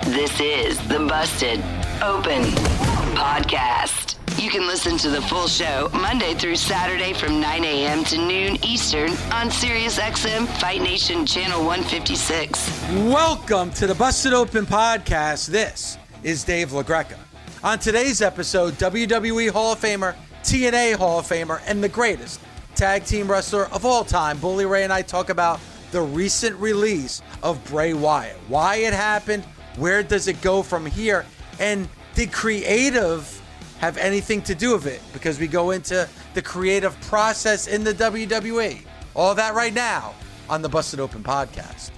This is the Busted Open Podcast. You can listen to the full show Monday through Saturday from 9 a.m. to noon Eastern on SiriusXM Fight Nation Channel 156. Welcome to the Busted Open Podcast. This is Dave LaGreca. On today's episode, WWE Hall of Famer, TNA Hall of Famer, and the greatest tag team wrestler of all time, Bully Ray and I talk about the recent release of Bray Wyatt, why it happened, where does it go from here, and did creative have anything to do with it? Because we go into the creative process in the WWE. All that right now on the Busted Open podcast.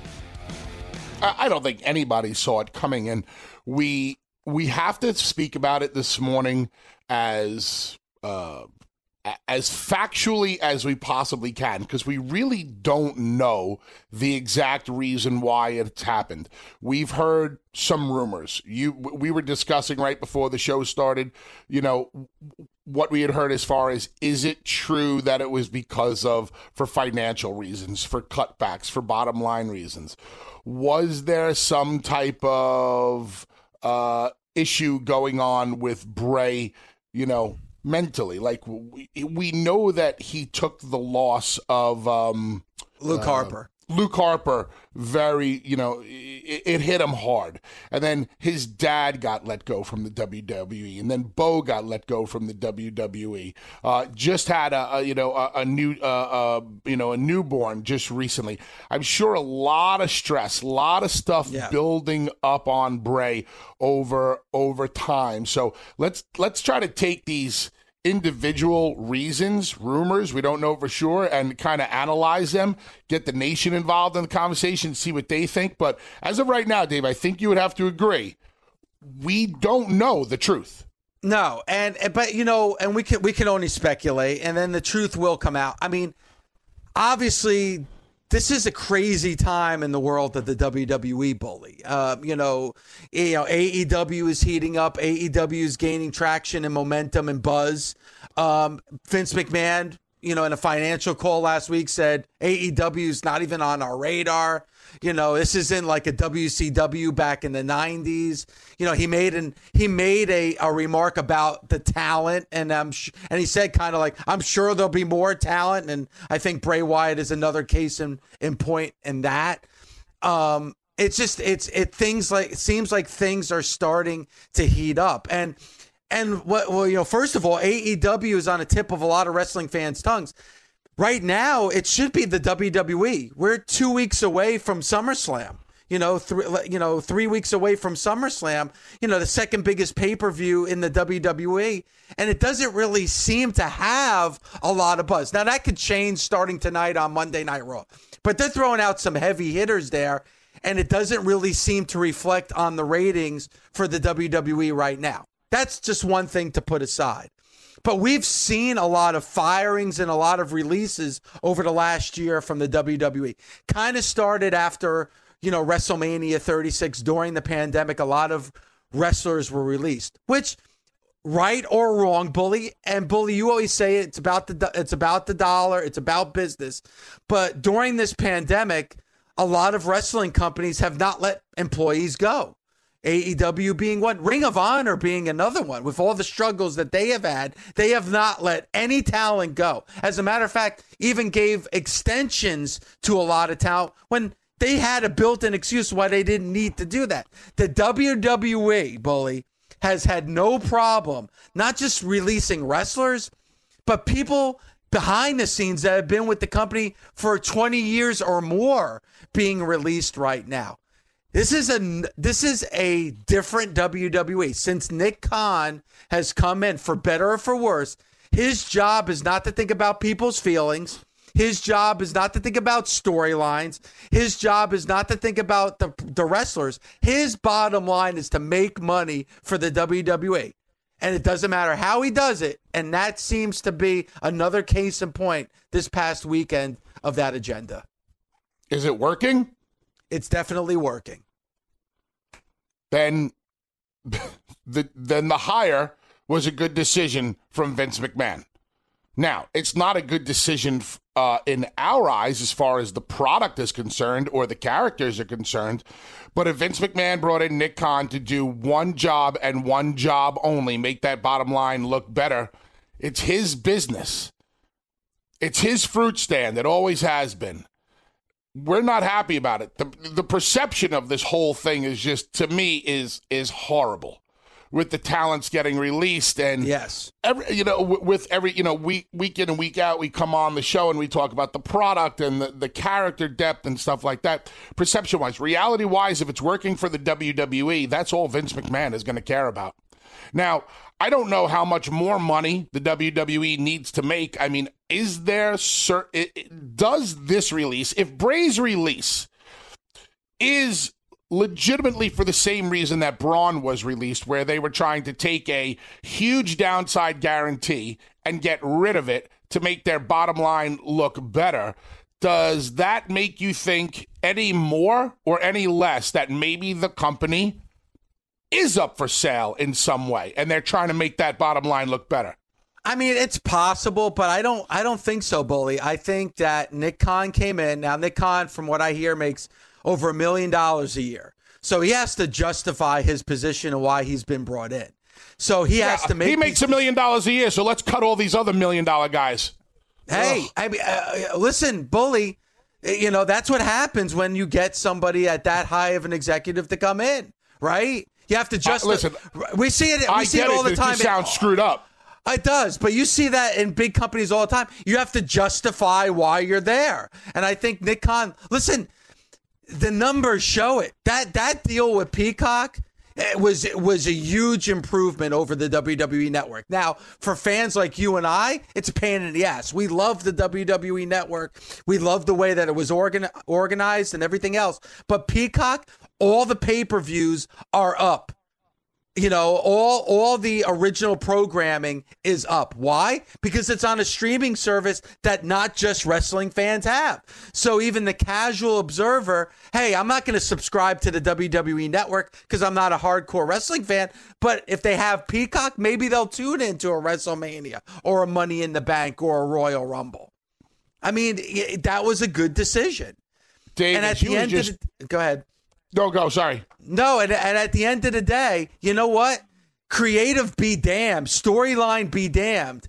I don't think anybody saw it coming, and we we have to speak about it this morning as uh, as factually as we possibly can because we really don't know the exact reason why it's happened. We've heard some rumors. You we were discussing right before the show started, you know, what we had heard as far as is it true that it was because of for financial reasons, for cutbacks, for bottom line reasons. Was there some type of uh issue going on with Bray, you know, mentally. Like we, we know that he took the loss of um, Luke uh, Harper. Luke Harper, very, you know, it, it, hit him hard. And then his dad got let go from the WWE, and then Bo got let go from the WWE. Uh, just had a, a you know a, a new uh, uh, you know a newborn just recently. I'm sure a lot of stress, a lot of stuff yeah. building up on Bray over over time. So let's let's try to take these individual reasons, rumors, we don't know for sure, and kind of analyze them, get the nation involved in the conversation, see what they think. But as of right now, Dave, I think you would have to agree. We don't know the truth. No, and but you know, and we can we can only speculate, and then the truth will come out. I mean, obviously, this is a crazy time in the world of the WWE bully. Uh, you know, you know, AEW is heating up. AEW is gaining traction and momentum and buzz. Um, Vince McMahon, you know, in a financial call last week said AEW is not even on our radar. You know, this isn't like a WCW back in the '90s. You know, he made an he made a, a remark about the talent, and um, sh- and he said kind of like, "I'm sure there'll be more talent," and I think Bray Wyatt is another case in in point in that. Um, it's just it's it things like it seems like things are starting to heat up, and and what well you know first of all AEW is on a tip of a lot of wrestling fans' tongues right now it should be the WWE. We're two weeks away from SummerSlam. You know, three you know three weeks away from SummerSlam. You know, the second biggest pay per view in the WWE, and it doesn't really seem to have a lot of buzz. Now that could change starting tonight on Monday Night Raw, but they're throwing out some heavy hitters there, and it doesn't really seem to reflect on the ratings for the WWE right now. That's just one thing to put aside. But we've seen a lot of firings and a lot of releases over the last year from the WWE. Kind of started after, you know, WrestleMania 36 during the pandemic. A lot of wrestlers were released, which right or wrong, bully and bully. You always say it's about the it's about the dollar, it's about business. But during this pandemic, a lot of wrestling companies have not let employees go. AEW being one, Ring of Honor being another one. With all the struggles that they have had, they have not let any talent go. As a matter of fact, even gave extensions to a lot of talent when They had a built in excuse why they didn't need to do that. The WWE, Bully, has had no problem not just releasing wrestlers, but people behind the scenes that have been with the company for 20 years or more being released right now. This is a this is a different WWE since Nick Khan has come in for better or for worse. His job is not to think about people's feelings. His job is not to think about storylines. His job is not to think about the, the wrestlers. His bottom line is to make money for the WWE. And it doesn't matter how he does it. And that seems to be another case in point this past weekend of that agenda. Is it working? It's definitely working. Then the then the hire was a good decision from Vince McMahon. Now, it's not a good decision uh, in our eyes as far as the product is concerned or the characters are concerned. But if Vince McMahon brought in Nick Khan to do one job and one job only, make that bottom line look better, it's his business. It's his fruit stand. It always has been. We're not happy about it. The, the perception of this whole thing is just, to me, is is horrible. With the talents getting released and yes. every you know with every you know week week in and week out we come on the show and we talk about the product and the, the character depth and stuff like that. Perception wise reality wise if it's working for the WWE that's all Vince McMahon is going to care about now I don't know how much more money the WWE needs to make I mean is there does this release if Bray's release is legitimately for the same reason that Braun was released, where they were trying to take a huge downside guarantee and get rid of it to make their bottom line look better. Does that make you think any more or any less that maybe the company is up for sale in some way and they're trying to make that bottom line look better? I mean, it's possible, but I don't. I don't think so, Bully. I think that Nick Khan came in. Now, Nick Khan, from what I hear, makes over a million dollars a year. So he has to justify his position and why he's been brought in. So he has to make. He makes a million dollars a year, so let's cut all these other million dollar guys. Hey, Ugh. I mean, uh, listen, bully. You know that's what happens when you get somebody at that high of an executive to come in, right? You have to just uh, listen. We see it. We I see it all it, the time. It sounds screwed up. It does, but you see that in big companies all the time. You have to justify why you're there, and I think Nick Khan. Listen, the numbers show it. That that deal with Peacock it was it was a huge improvement over the WWE network. Now, for fans like you and I, it's a pain in the ass. We love the WWE network. We love the way that it was organ, organized and everything else. But Peacock, all the pay-per-views are up. You know all all the original programming is up. Why? Because it's on a streaming service that not just wrestling fans have. So even the casual observer hey i'm not going to subscribe to the wwe network because i'm not a hardcore wrestling fan but if they have peacock maybe they'll tune into a wrestlemania or a money in the bank or a royal rumble. I mean that was a good decision. Dave, and at the end just, the, go ahead no, go. Sorry. No, and, and at the end of the day, you know what? Creative be damned, storyline be damned.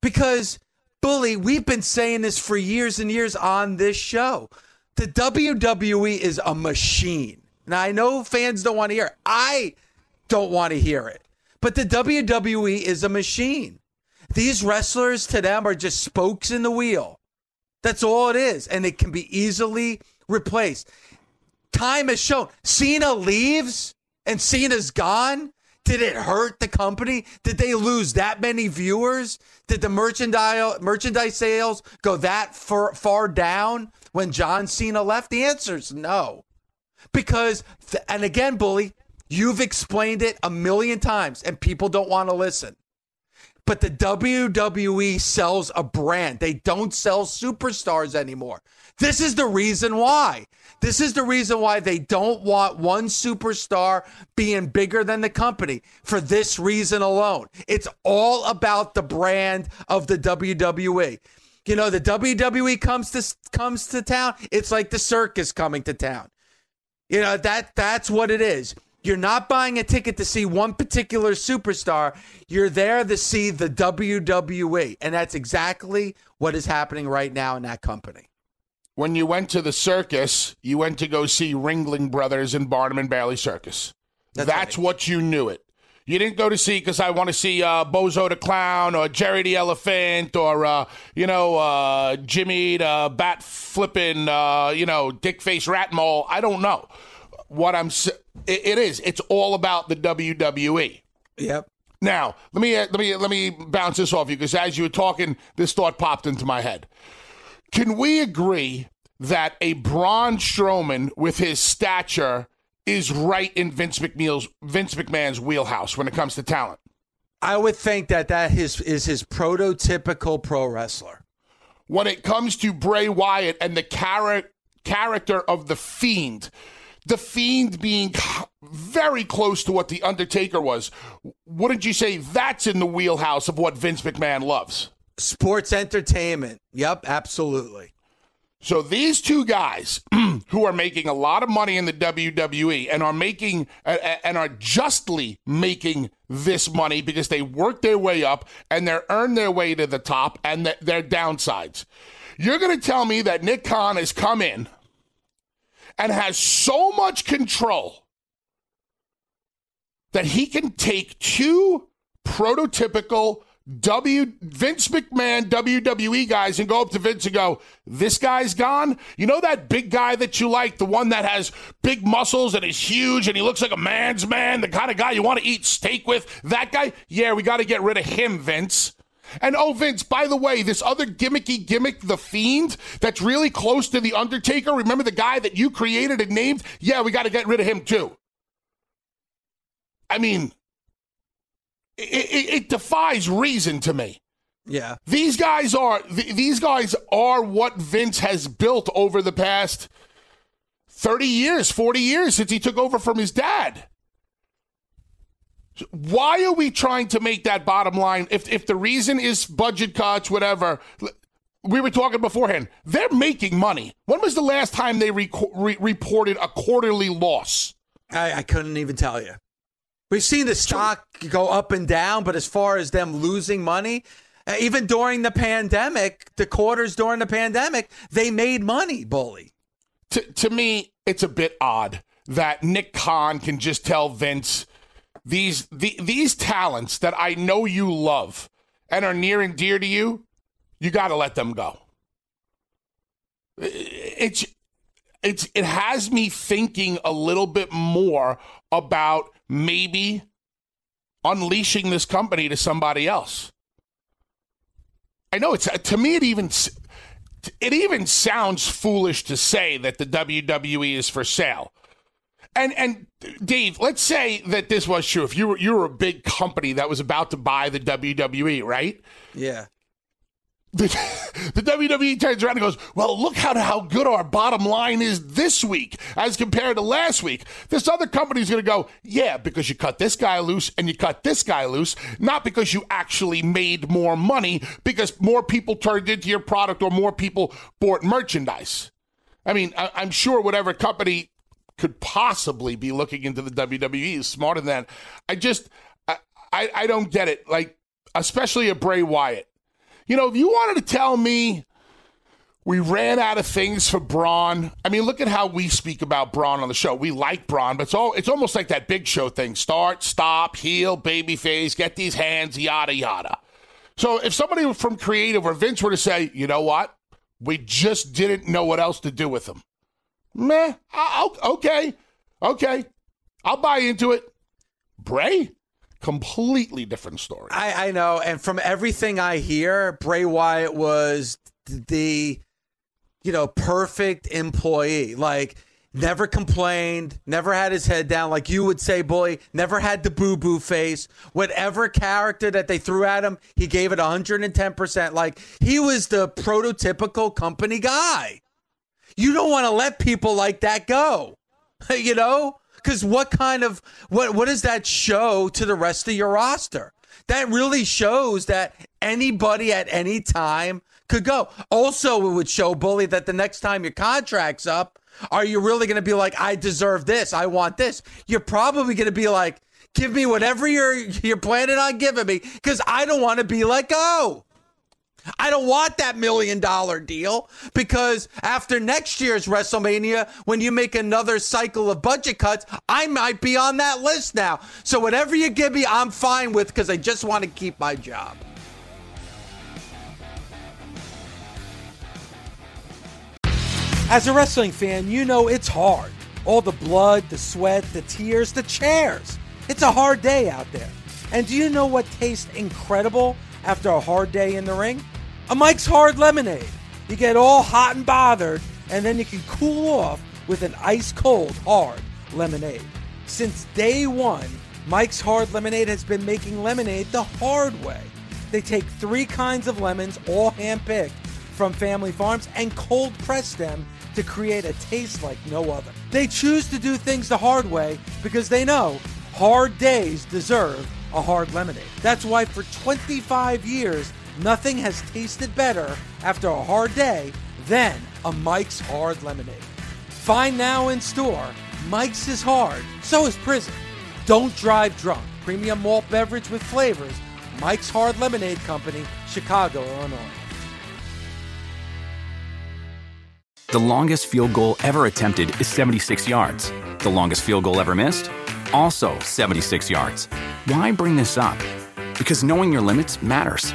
Because, Bully, we've been saying this for years and years on this show. The WWE is a machine. Now, I know fans don't want to hear it. I don't want to hear it. But the WWE is a machine. These wrestlers to them are just spokes in the wheel. That's all it is. And it can be easily replaced time has shown. Cena leaves and Cena's gone. Did it hurt the company? Did they lose that many viewers? Did the merchandise merchandise sales go that far, far down when John Cena left? The answer is no. Because, and again, Bully, you've explained it a million times and people don't want to listen. But the WWE sells a brand. They don't sell superstars anymore. This is the reason why. This is the reason why they don't want one superstar being bigger than the company for this reason alone. It's all about the brand of the WWE. You know, the WWE comes to comes to town, it's like the circus coming to town. You know, that that's what it is. You're not buying a ticket to see one particular superstar. You're there to see the WWE. And that's exactly what is happening right now in that company. When you went to the circus, you went to go see Ringling Brothers and Barnum and Bailey Circus. That's That's, right. what you knew it. You didn't go to see because I want to see uh, Bozo the Clown or Jerry the Elephant or, uh, you know, uh, Jimmy the Bat Flipping, uh, you know, Dick Face Rat Mole. I don't know. What I'm, it, it is. It's all about the WWE. Yep. Now, let me let me let me bounce this off you because as you were talking, this thought popped into my head. Can we agree that a Braun Strowman with his stature is right in Vince McNeil's Vince McMahon's wheelhouse when it comes to talent? I would think that that is, his, is his prototypical pro wrestler. When it comes to Bray Wyatt and the chara- character of the Fiend, the Fiend being very close to what the Undertaker was, wouldn't you say that's in the wheelhouse of what Vince McMahon loves? Sports entertainment. Yep, absolutely. So these two guys who are making a lot of money in the WWE and are making and are justly making this money because they worked their way up and they're earned their way to the top and th- their downsides. You're going to tell me that Nick Khan has come in and has so much control that he can take two prototypical W Vince McMahon WWE guys and go up to Vince and go, This guy's gone. You know that big guy that you like, the one that has big muscles and is huge and he looks like a man's man, the kind of guy you want to eat steak with? That guy? Yeah, we got to get rid of him, Vince. And oh, Vince, by the way, this other gimmicky gimmick, The Fiend, that's really close to The Undertaker. Remember the guy that you created and named? Yeah, we got to get rid of him too. I mean, it, it, it defies reason to me. Yeah. These guys are th- these guys are what Vince has built over the past 30 years, 40 years since he took over from his dad. Why are we trying to make that bottom line if if the reason is budget cuts whatever we were talking beforehand. They're making money. When was the last time they reco- re- reported a quarterly loss? I, I couldn't even tell you. We've seen the stock go up and down, but as far as them losing money, uh, even during the pandemic, the quarters during the pandemic, they made money, bully. to, to me, it's a bit odd that Nick Khan can just tell Vince these the, these talents that I know you love and are near and dear to you, you got to let them go. It's it's it has me thinking a little bit more about maybe unleashing this company to somebody else. I know it's to me it even it even sounds foolish to say that the WWE is for sale. And and Dave, let's say that this was true. If you were you were a big company that was about to buy the WWE, right? Yeah. The, the WWE turns around and goes, "Well, look how how good our bottom line is this week as compared to last week." This other company's going to go, "Yeah, because you cut this guy loose and you cut this guy loose, not because you actually made more money because more people turned into your product or more people bought merchandise." I mean, I, I'm sure whatever company could possibly be looking into the WWE is smarter than that. I just, I, I, I don't get it. Like, especially a Bray Wyatt. You know, if you wanted to tell me we ran out of things for Braun, I mean, look at how we speak about Braun on the show. We like Braun, but it's all it's almost like that big show thing: start, stop, heel, babyface, get these hands, yada yada. So if somebody from creative or Vince were to say, you know what, we just didn't know what else to do with him. Meh. I'll, okay. Okay. I'll buy into it. Bray, completely different story. I, I know. And from everything I hear, Bray Wyatt was the, you know, perfect employee. Like, never complained, never had his head down. Like you would say, boy, never had the boo boo face. Whatever character that they threw at him, he gave it 110%. Like, he was the prototypical company guy. You don't want to let people like that go, you know? Because what kind of what what does that show to the rest of your roster? That really shows that anybody at any time could go. Also, it would show bully that the next time your contract's up, are you really going to be like, I deserve this, I want this? You're probably going to be like, give me whatever you're you're planning on giving me, because I don't want to be let go. I don't want that million dollar deal because after next year's WrestleMania, when you make another cycle of budget cuts, I might be on that list now. So whatever you give me, I'm fine with because I just want to keep my job. As a wrestling fan, you know it's hard. All the blood, the sweat, the tears, the chairs. It's a hard day out there. And do you know what tastes incredible after a hard day in the ring? A Mike's Hard Lemonade. You get all hot and bothered, and then you can cool off with an ice cold, hard lemonade. Since day one, Mike's Hard Lemonade has been making lemonade the hard way. They take three kinds of lemons, all hand picked from family farms, and cold press them to create a taste like no other. They choose to do things the hard way because they know hard days deserve a hard lemonade. That's why for 25 years, nothing has tasted better after a hard day than a Mike's Hard Lemonade. Find now in store, Mike's is hard, so is prison. Don't drive drunk. Premium malt beverage with flavors. Mike's Hard Lemonade Company, Chicago, Illinois. The longest field goal ever attempted is 76 yards. The longest field goal ever missed? Also 76 yards. Why bring this up? Because knowing your limits matters,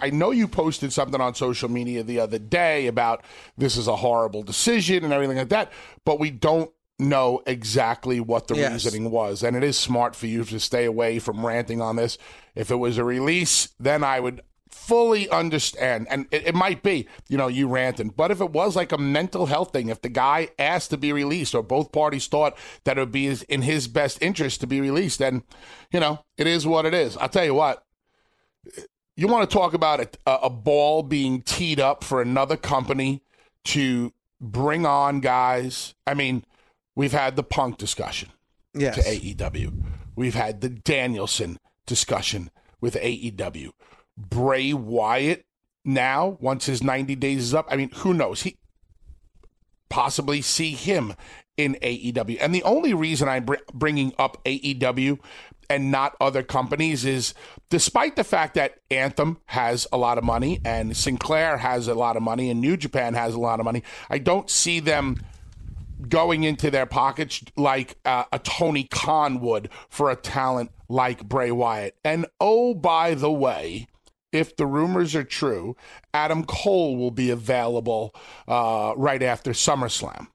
I know you posted something on social media the other day about this is a horrible decision and everything like that, but we don't know exactly what the Yes. reasoning was. And it is smart for you to stay away from ranting on this. If it was a release, then I would fully understand. And it, it might be, you know, you ranting. But if it was like a mental health thing, if the guy asked to be released or both parties thought that it would be in his best interest to be released, then, you know, it is what it is. I'll tell you what, you want to talk about a, uh, a ball being teed up for another company to bring on guys. I mean, we've had the Punk discussion Yes. to AEW. We've had the Danielson discussion with AEW. Bray Wyatt now, once his 90 days is up, I mean, who knows? He possibly see him in AEW. And the only reason I'm br- bringing up AEW and not other companies is despite the fact that Anthem has a lot of money and Sinclair has a lot of money and New Japan has a lot of money, I don't see them going into their pockets like uh, a Tony Khan would for a talent like Bray Wyatt. And oh, by the way, if the rumors are true, Adam Cole will be available uh, right after SummerSlam.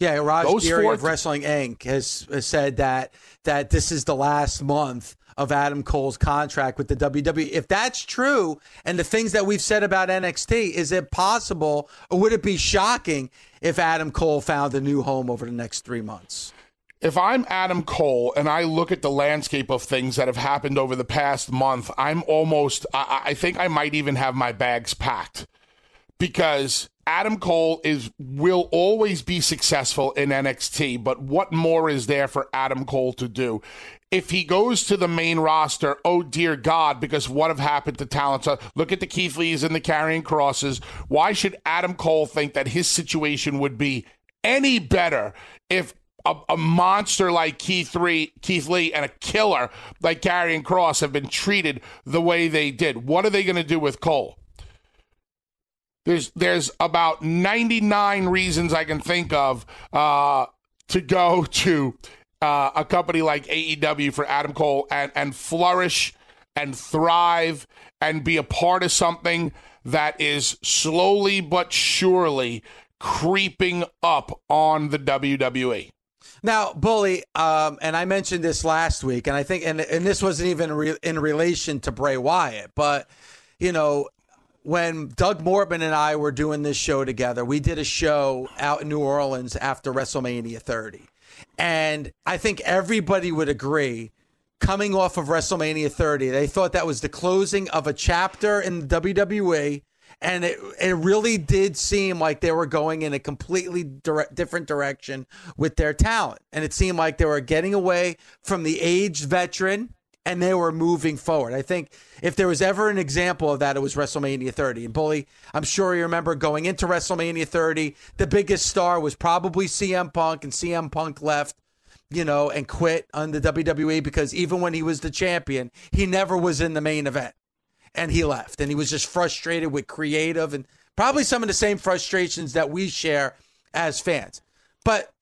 Yeah, Raj Those Giri of Wrestling Inc. has, has said that that this is the last month of Adam Cole's contract with the WWE. If that's true, and the things that we've said about NXT, is it possible, or would it be shocking if Adam Cole found a new home over the next three months? if I'm Adam Cole and I look at the landscape of things that have happened over the past month, I'm almost, I, I think I might even have my bags packed because Adam Cole is will always be successful in NXT, but what more is there for Adam Cole to do? If he goes to the main roster, oh dear God, because what have happened to talents? Uh, Look at the Keith Lees and the Karrion Krosses. Why should Adam Cole think that his situation would be any better if a, a, monster like Keith, Lee, Keith Lee and a killer like Karrion Kross have been treated the way they did. What are they going to do with Cole? There's there's about 99 reasons I can think of uh, to go to uh, a company like AEW for Adam Cole and, and flourish and thrive and be a part of something that is slowly but surely creeping up on the WWE. Now, Bully, um, and I mentioned this last week, and I think, and, and this wasn't even re- in relation to Bray Wyatt, but, you know, when Doug Mortman and I were doing this show together, we did a show out in New Orleans after WrestleMania 30. And I think everybody would agree coming off of WrestleMania 30, they thought that was the closing of a chapter in the WWE. And it, it really did seem like they were going in a completely different direction with their talent. And it seemed like they were getting away from the aged veteran and they were moving forward. I think if there was ever an example of that, it was WrestleMania 30. And Bully, I'm sure you remember going into WrestleMania 30, the biggest star was probably CM Punk, and CM Punk left, you know, and quit on the WWE because even when he was the champion, he never was in the main event. And he left. And he was just frustrated with creative and probably some of the same frustrations that we share as fans. But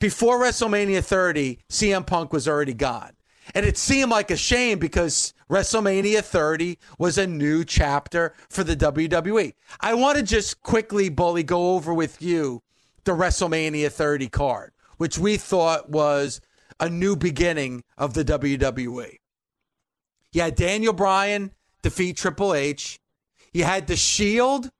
before WrestleMania 30, CM Punk was already gone. And it seemed like a shame because WrestleMania 30 was a new chapter for the WWE. I want to just quickly, Bully, go over with you the WrestleMania 30 card, which we thought was a new beginning of the WWE. You had Daniel Bryan defeat Triple H. You had The Shield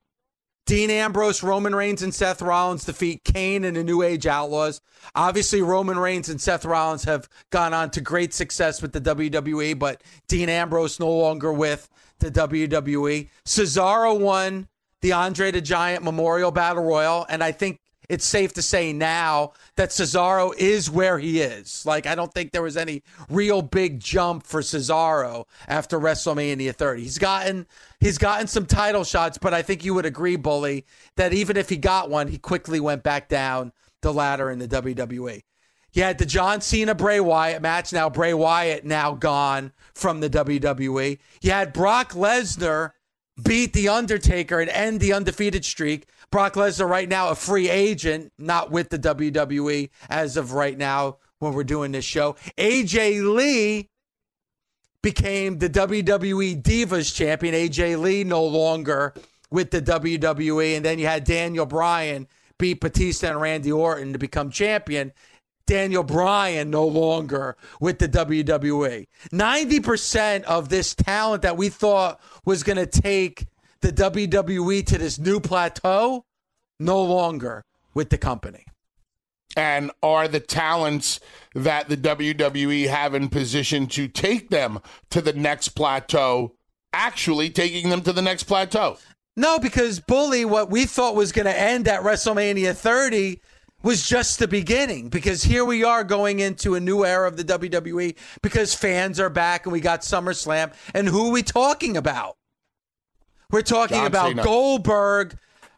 Dean Ambrose, Roman Reigns, and Seth Rollins defeat Kane and the New Age Outlaws. Obviously, Roman Reigns and Seth Rollins have gone on to great success with the WWE, but Dean Ambrose no longer with the WWE. Cesaro won the Andre the Giant Memorial Battle Royal, and I think it's safe to say now that Cesaro is where he is. Like, I don't think there was any real big jump for Cesaro after WrestleMania 30. He's gotten he's gotten some title shots, but I think you would agree, Bully, that even if he got one, he quickly went back down the ladder in the WWE. You had the John Cena Bray Wyatt match. Now Bray Wyatt now gone from the WWE. You had Brock Lesnar beat The Undertaker and end the undefeated streak. Brock Lesnar right now a free agent, not with the WWE as of right now when we're doing this show. AJ Lee became the WWE Divas champion. AJ Lee no longer with the WWE. And then you had Daniel Bryan beat Batista and Randy Orton to become champion. Daniel Bryan no longer with the WWE. 90% of this talent that we thought was going to take the WWE to this new plateau, no longer with the company. And are the talents that the WWE have in position to take them to the next plateau actually taking them to the next plateau? No, because Bully, what we thought was going to end at WrestleMania 30 was just the beginning because here we are going into a new era of the WWE because fans are back and we got SummerSlam. And who are we talking about? We're talking John about Cena. Goldberg,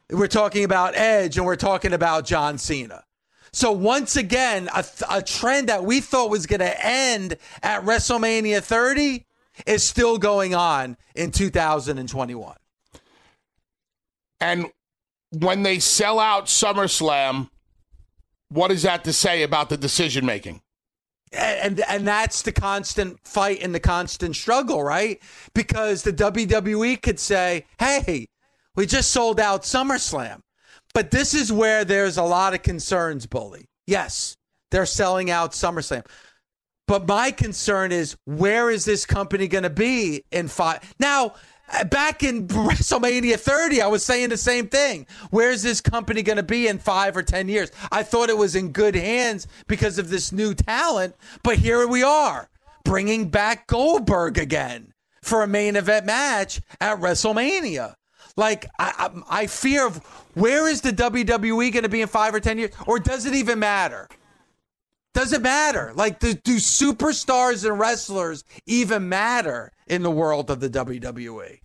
we're talking about Edge, and we're talking about John Cena. So once again, a, a trend that we thought was going to end at WrestleMania 30 is still going on in 2021. And when they sell out SummerSlam, what is that to say about the decision making? And and that's the constant fight and the constant struggle, right? Because the WWE could say, "Hey, we just sold out SummerSlam." But this is where there's a lot of concerns, Bully. Yes, they're selling out SummerSlam. But my concern is where is this company going to be in five? Now, Uh, back in WrestleMania 30, I was saying the same thing. Where's this company going to be in five or 10 years? I thought it was in good hands because of this new talent, but here we are bringing back Goldberg again for a main event match at WrestleMania. Like, I, I, I fear of where is the WWE going to be in five or 10 years? Or does it even matter? Does it matter? Like, do, do superstars and wrestlers even matter in the world of the WWE?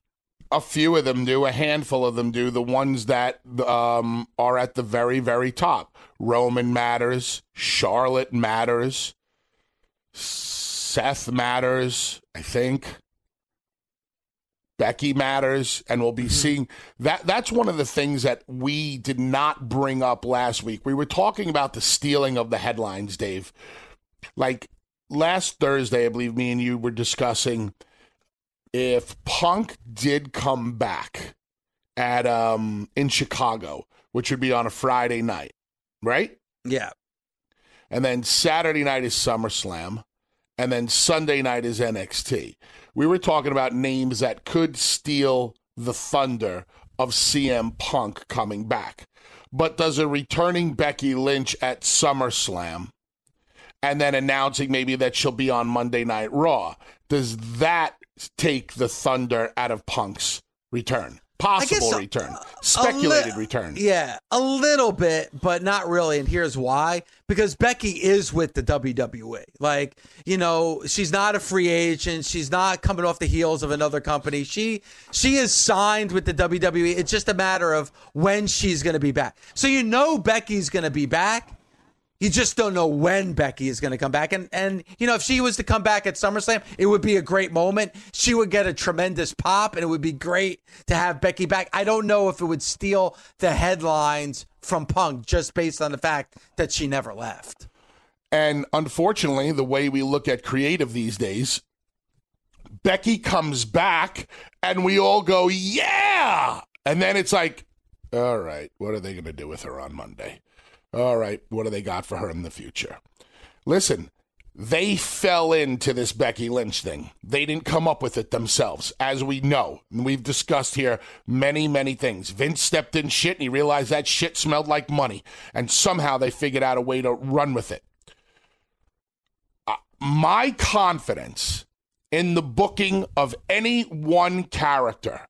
a few of them do, a handful of them do. The ones that um, are at the very, very top. Roman matters. Charlotte matters. Seth matters, I think. Becky matters, and we'll be mm-hmm. seeing that. That's one of the things that we did not bring up last week. We were talking about the stealing of the headlines, Dave. Like last Thursday, I believe me and you were discussing if Punk did come back at um in Chicago, which would be on a Friday night, right? Yeah. And then Saturday night is SummerSlam, and then Sunday night is NXT. We were talking about names that could steal the thunder of CM Punk coming back. But does a returning Becky Lynch at SummerSlam and then announcing maybe that she'll be on Monday Night Raw, does that take the thunder out of Punk's return. Possible guess, return, speculated li- return. Yeah, a little bit, but not really. And here's why: because Becky is with the WWE. Like, you know, she's not a free agent. She's not coming off the heels of another company. She she is signed with the WWE. It's just a matter of when she's going to be back. So you know Becky's going to be back. You just don't know when Becky is going to come back. And, and, you know, if she was to come back at SummerSlam, it would be a great moment. She would get a tremendous pop, and it would be great to have Becky back. I don't know if it would steal the headlines from Punk just based on the fact that she never left. And unfortunately, the way we look at creative these days, Becky comes back, and we all go, yeah. And then it's like, all right, what are they going to do with her on Monday? All right, what do they got for her in the future? Listen, they fell into this Becky Lynch thing. They didn't come up with it themselves, as we know. And we've discussed here many, many things. Vince stepped in shit and he realized that shit smelled like money. And somehow they figured out a way to run with it. Uh, my confidence in the booking of any one character,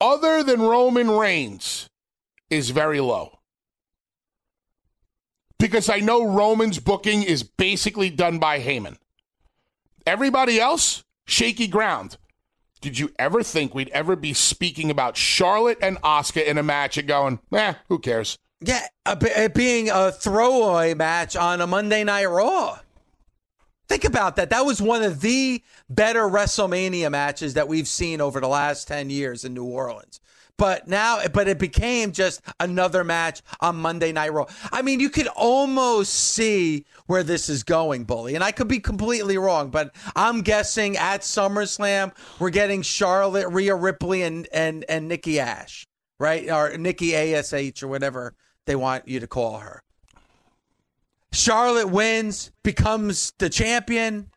other than Roman Reigns, is very low because I know Roman's booking is basically done by Heyman. Everybody else, shaky ground. Did you ever think we'd ever be speaking about Charlotte and Asuka in a match and going, eh, who cares? Yeah, it being a throwaway match on a Monday Night Raw. Think about that. That was one of the better WrestleMania matches that we've seen over the last 10 years in New Orleans. But now, but it became just another match on Monday Night Raw. I mean, you could almost see where this is going, Bully. And I could be completely wrong, but I'm guessing at SummerSlam, we're getting Charlotte, Rhea Ripley, and, and, and Nikki Ash, right? Or Nikki ASH or whatever they want you to call her. Charlotte wins, becomes the champion.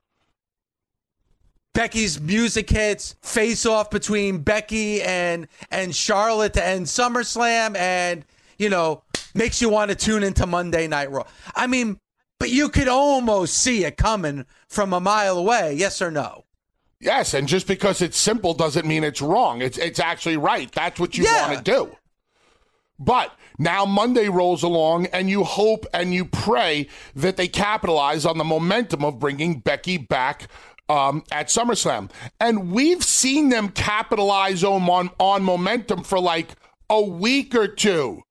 Becky's music hits, face off between Becky and and Charlotte to end SummerSlam, and you know makes you want to tune into Monday Night Raw. I mean, but you could almost see it coming from a mile away. Yes or no? Yes, and just because it's simple doesn't mean it's wrong. It's it's actually right. That's what you yeah. want to do. But now Monday rolls along, and you hope and you pray that they capitalize on the momentum of bringing Becky back um, at SummerSlam. And we've seen them capitalize on, on momentum for like a week or two.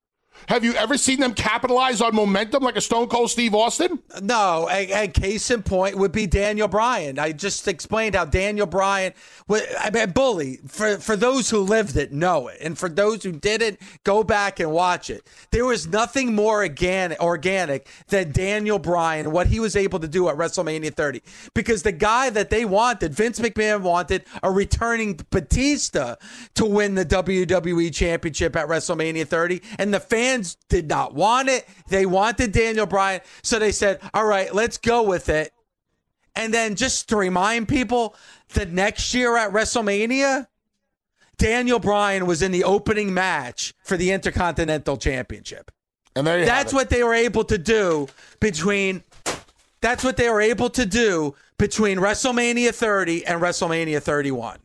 Have you ever seen them capitalize on momentum like a Stone Cold Steve Austin? No. And, a case in point would be Daniel Bryan. I just explained how Daniel Bryan, I mean, bully. For for those who lived it, know it, and for those who didn't, go back and watch it. There was nothing more organic, organic than Daniel Bryan, what he was able to do at WrestleMania 30, because the guy that they wanted, Vince McMahon wanted a returning Batista to win the WWE Championship at WrestleMania 30, and the fans fans did not want it. They wanted Daniel Bryan. So they said, all right, let's go with it. And then just to remind people the next year at WrestleMania, Daniel Bryan was in the opening match for the Intercontinental Championship. And there you That's what they were able to do between that's what they were able to do between WrestleMania 30 and WrestleMania 31.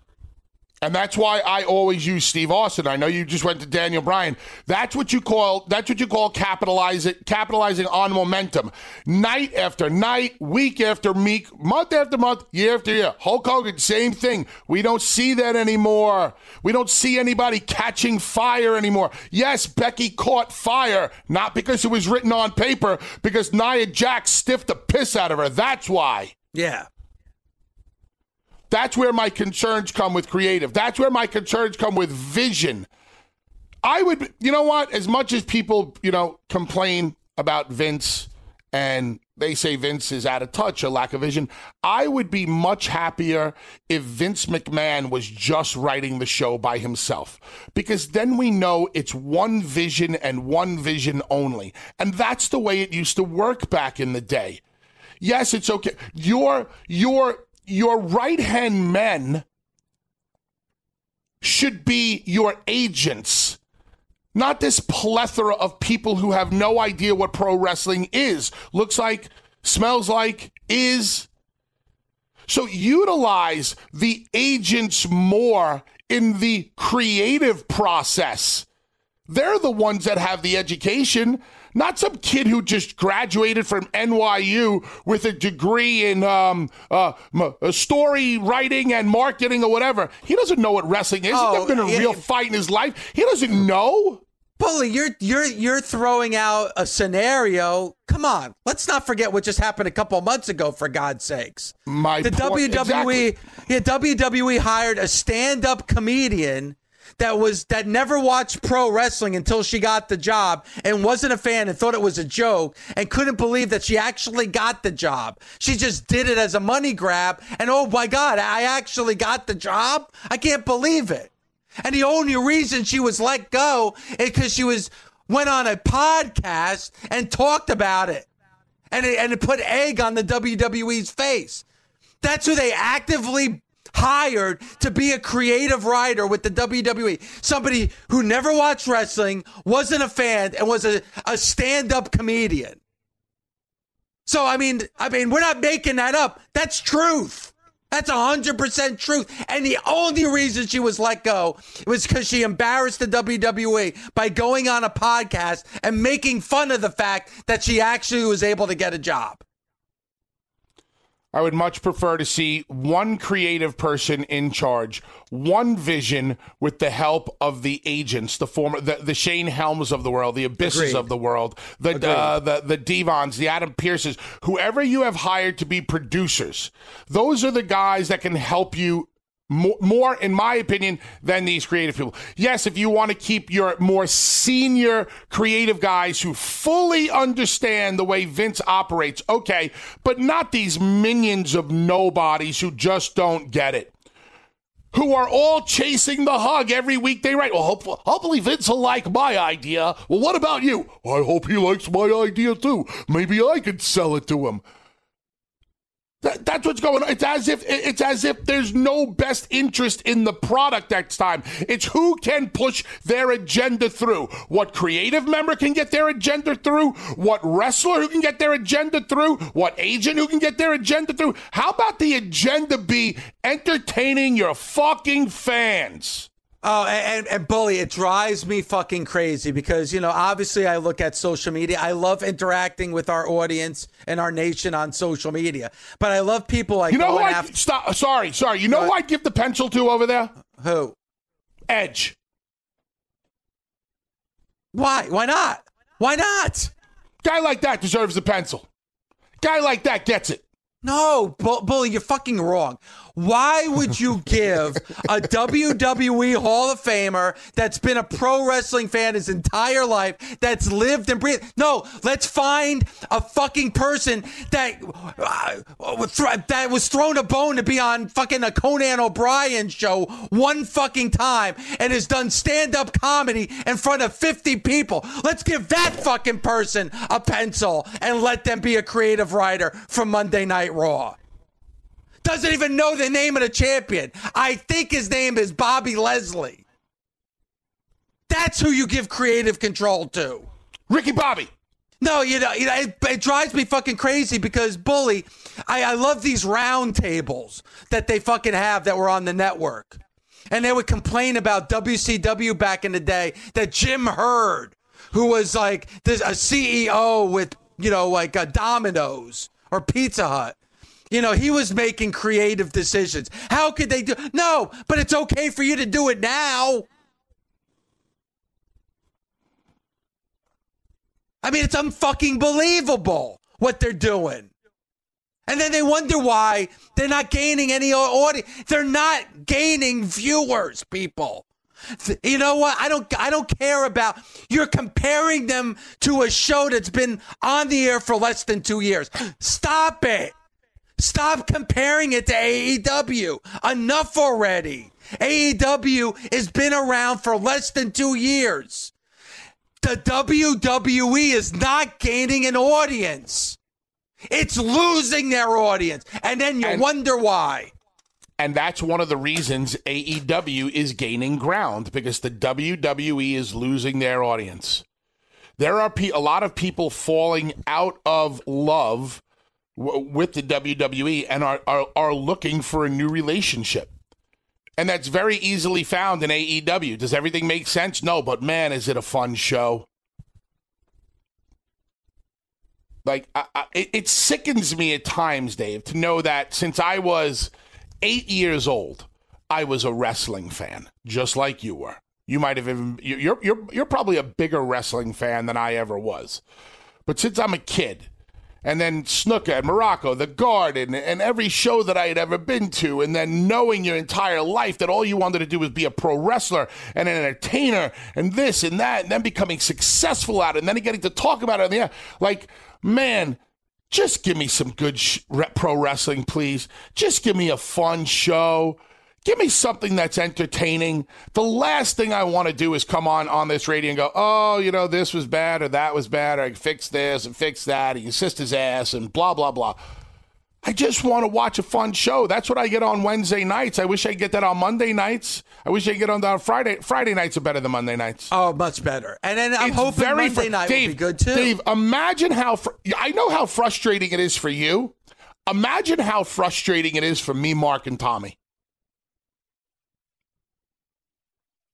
And that's why I always use Steve Austin. I know you just went to Daniel Bryan. That's what you call that's what you call capitalizing capitalizing on momentum. Night after night, week after week, month after month, year after year. Hulk Hogan, same thing. We don't see that anymore. We don't see anybody catching fire anymore. Yes, Becky caught fire, not because it was written on paper, because Nia Jax stiffed the piss out of her. That's why. Yeah. That's where my concerns come with creative. That's where my concerns come with vision. I would, you know what? As much as people, you know, complain about Vince and they say Vince is out of touch or lack of vision, I would be much happier if Vince McMahon was just writing the show by himself. Because then we know it's one vision and one vision only. And that's the way it used to work back in the day. Yes, it's okay. Your your your right hand men should be your agents, not this plethora of people who have no idea what pro wrestling is, looks like, smells like, is. So utilize the agents more in the creative process. They're the ones that have the education not some kid who just graduated from NYU with a degree in um, uh, story writing and marketing or whatever. He doesn't know what wrestling is. Oh, He's never been a real fight in his life. He doesn't know. Bully, you're you're you're throwing out a scenario. Come on, let's not forget what just happened a couple months ago. For God's sakes, my the point, WWE, exactly. yeah, WWE hired a stand-up comedian that was that never watched pro wrestling until she got the job and wasn't a fan and thought it was a joke and couldn't believe that she actually got the job. She just did it as a money grab and oh my god, I actually got the job? I can't believe it. And the only reason she was let go is because she was went on a podcast and talked about it. And it, and it put egg on the WWE's face. That's who they actively hired to be a creative writer with the WWE. Somebody who never watched wrestling, wasn't a fan, and was a, a stand-up comedian. So I mean, I mean, we're not making that up. That's truth. That's 100% truth. And the only reason she was let go was because she embarrassed the WWE by going on a podcast and making fun of the fact that she actually was able to get a job. I would much prefer to see one creative person in charge, one vision with the help of the agents, the former, the, the Shane Helms of the world, the Abysses Agreed. of the world, the, uh, the the Devons, the Adam Pearces, whoever you have hired to be producers. Those are the guys that can help you more, more, in my opinion, than these creative people. Yes, if you want to keep your more senior creative guys who fully understand the way Vince operates, okay, but not these minions of nobodies who just don't get it. Who are all chasing the hug every week they write. Well, hopefully, hopefully Vince will like my idea. Well, what about you? I hope he likes my idea too. Maybe I could sell it to him. That, that's what's going on. It's as if it's as if there's no best interest in the product next time. It's who can push their agenda through. What creative member can get their agenda through? What wrestler who can get their agenda through? What agent who can get their agenda through? How about the agenda be entertaining your fucking fans? Oh, and, and bully, it drives me fucking crazy because, you know, obviously I look at social media. I love interacting with our audience and our nation on social media. But I love people like You know who I after- stop sorry, sorry. You know who I'd give the pencil to over there? Who? Edge. Why? Why not? Why not? Guy like that deserves a pencil. Guy like that gets it. No, bully, you're fucking wrong. Why would you give a WWE Hall of Famer that's been a pro wrestling fan his entire life, that's lived and breathed? No, let's find a fucking person that uh, that was thrown a bone to be on fucking a Conan O'Brien show one fucking time and has done stand up comedy in front of 50 people. Let's give that fucking person a pencil and let them be a creative writer for Monday Night Raw doesn't even know the name of the champion. I think his name is Bobby Leslie. That's who you give creative control to. Ricky Bobby. No, you know, you know it, it, drives me fucking crazy because bully. I, I love these round tables that they fucking have that were on the network. And they would complain about WCW back in the day that Jim Herd, who was like this, a CEO with, you know, like a Domino's or Pizza Hut, you know, he was making creative decisions. How could they do? No, but it's okay for you to do it now. I mean, it's unfucking believable what they're doing. And then they wonder why they're not gaining any audience. They're not gaining viewers, people. You know what? I don't I don't care about you're comparing them to a show that's been on the air for less than 2 years. Stop it. Stop comparing it to AEW. Enough already. AEW has been around for less than 2 years. The WWE is not gaining an audience. It's losing their audience. And then you And- wonder why. And that's one of the reasons AEW is gaining ground because the WWE is losing their audience. There are pe- a lot of people falling out of love with the WWE and are, are, are looking for a new relationship. And that's very easily found in AEW. Does everything make sense? No, but man, is it a fun show. Like, I, I, it, it sickens me at times, Dave, to know that since I was eight years old, I was a wrestling fan, just like you were. You might have even you're you're you're probably a bigger wrestling fan than I ever was. But since I'm a kid, and then Snuka and Muraco, The Garden, and every show that I had ever been to, and then knowing your entire life that all you wanted to do was be a pro wrestler and an entertainer and this and that, and then becoming successful at it, and then getting to talk about it in the air. Like, man, just give me some good sh- pro wrestling, please. Just give me a fun show. Give me something that's entertaining. The last thing I want to do is come on on this radio and go, oh, you know, this was bad or that was bad or I fixed this and fix that and you sister's ass and blah, blah, blah. I just want to watch a fun show. That's what I get on Wednesday nights. I wish I get that on Monday nights. I wish I get on that Friday. Friday nights are better than Monday nights. Oh, much better. And then I'm It's hoping Monday fr- night Dave, will be good too. Dave, imagine how fr- I know how frustrating it is for you. Imagine how frustrating it is for me, Mark, and Tommy.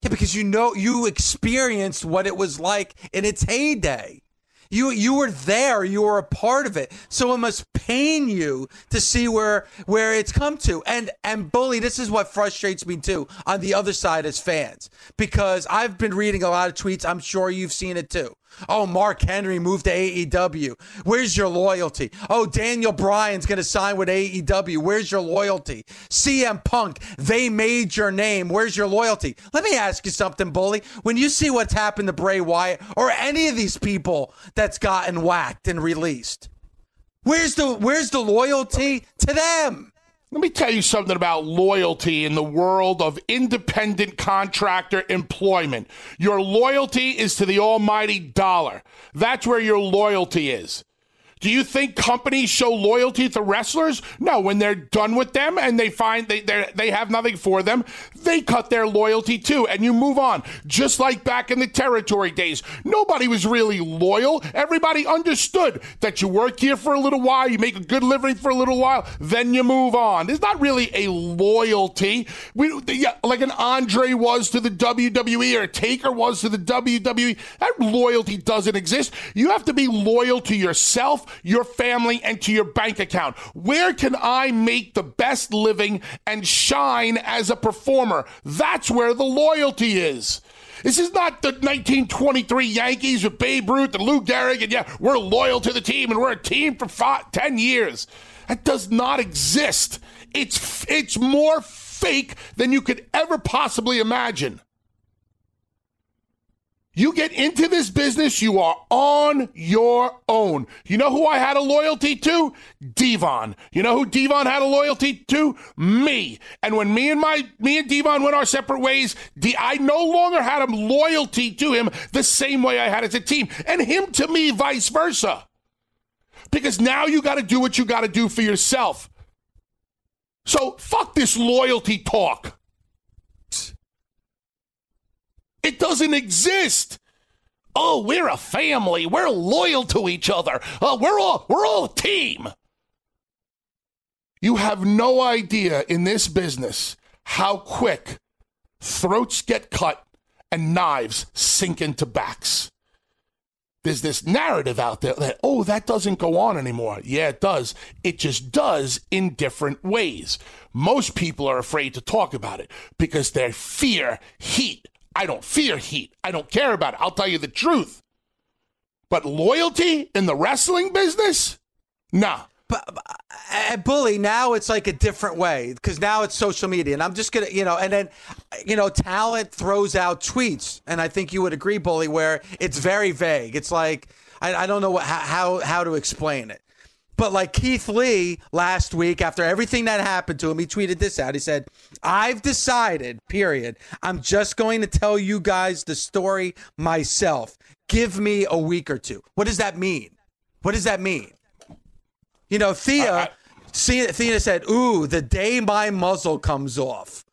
Yeah, because you know you experienced what it was like in its heyday. You you were there, you were a part of it. So it must pain you to see where where it's come to. And and bully, this is what frustrates me too on the other side as fans. Because I've been reading a lot of tweets, I'm sure you've seen it too. Oh, Mark Henry moved to AEW. Where's your loyalty? Oh, Daniel Bryan's going to sign with AEW. Where's your loyalty? CM Punk, they made your name. Where's your loyalty? Let me ask you something, Bully. When you see what's happened to Bray Wyatt or any of these people that's gotten whacked and released, where's the where's the loyalty to them? Let me tell you something about loyalty in the world of independent contractor employment. Your loyalty is to the almighty dollar. That's where your loyalty is. Do you think companies show loyalty to wrestlers? No, when they're done with them and they find they they have nothing for them, they cut their loyalty too and you move on. Just like back in the territory days, nobody was really loyal. Everybody understood that you work here for a little while, you make a good living for a little while, then you move on. There's not really a loyalty. We like an Andre was to the WWE or a Taker was to the WWE. That loyalty doesn't exist. You have to be loyal to yourself your family, and to your bank account. Where can I make the best living and shine as a performer? That's where the loyalty is. This is not the 1923 Yankees with Babe Ruth and Lou Gehrig, and yeah, we're loyal to the team and we're a team for five, 10 years. That does not exist. It's, it's more fake than you could ever possibly imagine. You get into this business, you are on your own. You know who I had a loyalty to? Devon. You know who Devon had a loyalty to? Me. And when me and my me and Devon went our separate ways, D- I no longer had a loyalty to him the same way I had as a team, and him to me, vice versa. Because now you got to do what you got to do for yourself. So fuck this loyalty talk. It doesn't exist. Oh, we're a family. We're loyal to each other. Oh, we're all we're all a team. You have no idea in this business how quick throats get cut and knives sink into backs. There's this narrative out there that, oh, that doesn't go on anymore. Yeah, it does. It just does in different ways. Most people are afraid to talk about it because they fear heat. I don't fear heat. I don't care about it. I'll tell you the truth. But loyalty in the wrestling business? Nah. But, but uh, bully now it's like a different way because now it's social media and i'm just gonna you know and then you know talent throws out tweets and i think you would agree bully where it's very vague it's like i, I don't know what, how how to explain it but like Keith Lee last week, after everything that happened to him, he tweeted this out. He said, I've decided, period. I'm just going to tell you guys the story myself. Give me a week or two. What does that mean? What does that mean? You know, Thea, I, I, Thea said, "Ooh, the day my muzzle comes off."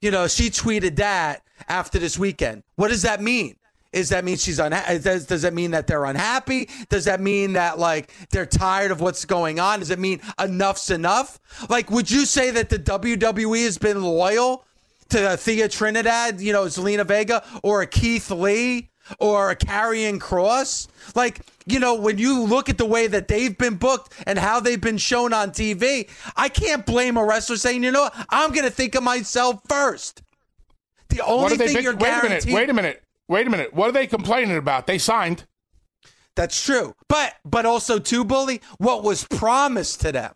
You know, she tweeted that after this weekend. What does that mean? Is that mean she's unhappy? Does, does that mean that they're unhappy? Does that mean that like they're tired of what's going on? Does it mean enough's enough? Like, would you say that the WWE has been loyal to Thea Trinidad, you know, Zelina Vega, or a Keith Lee, or a Karrion Kross? Like, you know, when you look at the way that they've been booked and how they've been shown on TV, I can't blame a wrestler saying, you know what, I'm going to think of myself first. The only thing been, you're wait a minute, wait a minute, wait a minute. What are they complaining about? They signed. That's true. But but also too, bully, what was promised to them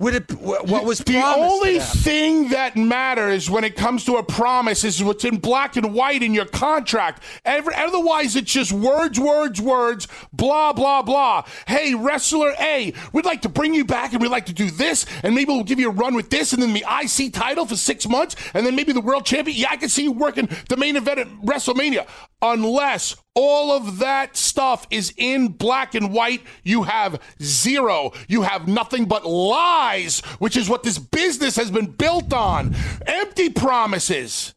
would it, what was the only thing that matters when it comes to a promise is what's in black and white in your contract. Every, otherwise, it's just words, words, words, blah, blah, blah. Hey, wrestler A, we'd like to bring you back and we'd like to do this, and maybe we'll give you a run with this, and then the IC title for six months, and then maybe the world champion. Yeah, I can see you working the main event at WrestleMania. Unless all of that stuff is in black and white. You have zero. You have nothing but lies, which is what this business has been built on. Empty promises.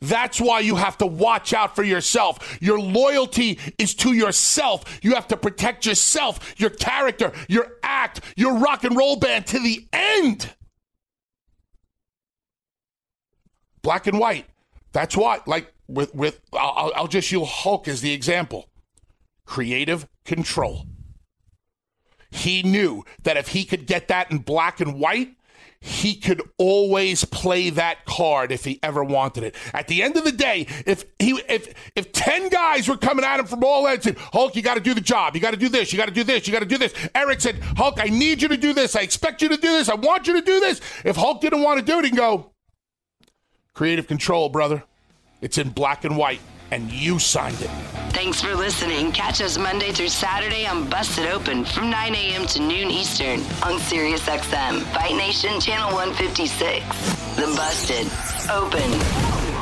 That's why you have to watch out for yourself. Your loyalty is to yourself. You have to protect yourself, your character, your act, your rock and roll band to the end. Black and white. That's why, like, with with I'll, I'll just use Hulk as the example. Creative control. He knew that if he could get that in black and white, he could always play that card if he ever wanted it. At the end of the day, if he if if 10 guys were coming at him from all ends Hulk, you got to do the job. You got to do this. You got to do this. You got to do this. Eric said, "Hulk, I need you to do this. I expect you to do this. I want you to do this." If Hulk didn't want to do it, he can go creative control, brother. It's in black and white, and you signed it. Thanks for listening. Catch us Monday through Saturday on Busted Open from 9 a.m. to noon Eastern on SiriusXM, Fight Nation Channel 156. The Busted Open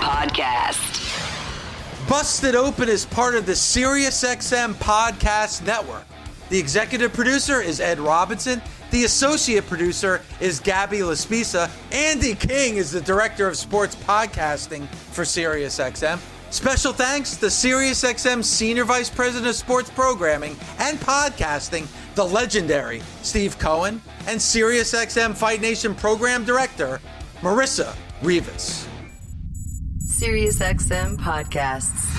Podcast. Busted Open is part of the SiriusXM Podcast Network. The executive producer is Ed Robinson. The associate producer is Gabby Laspisa. Andy King is the director of sports podcasting for SiriusXM. Special thanks to SiriusXM Senior Vice President of Sports Programming and Podcasting, the legendary Steve Cohen, and SiriusXM Fight Nation Program Director, Marissa Rivas. SiriusXM Podcasts.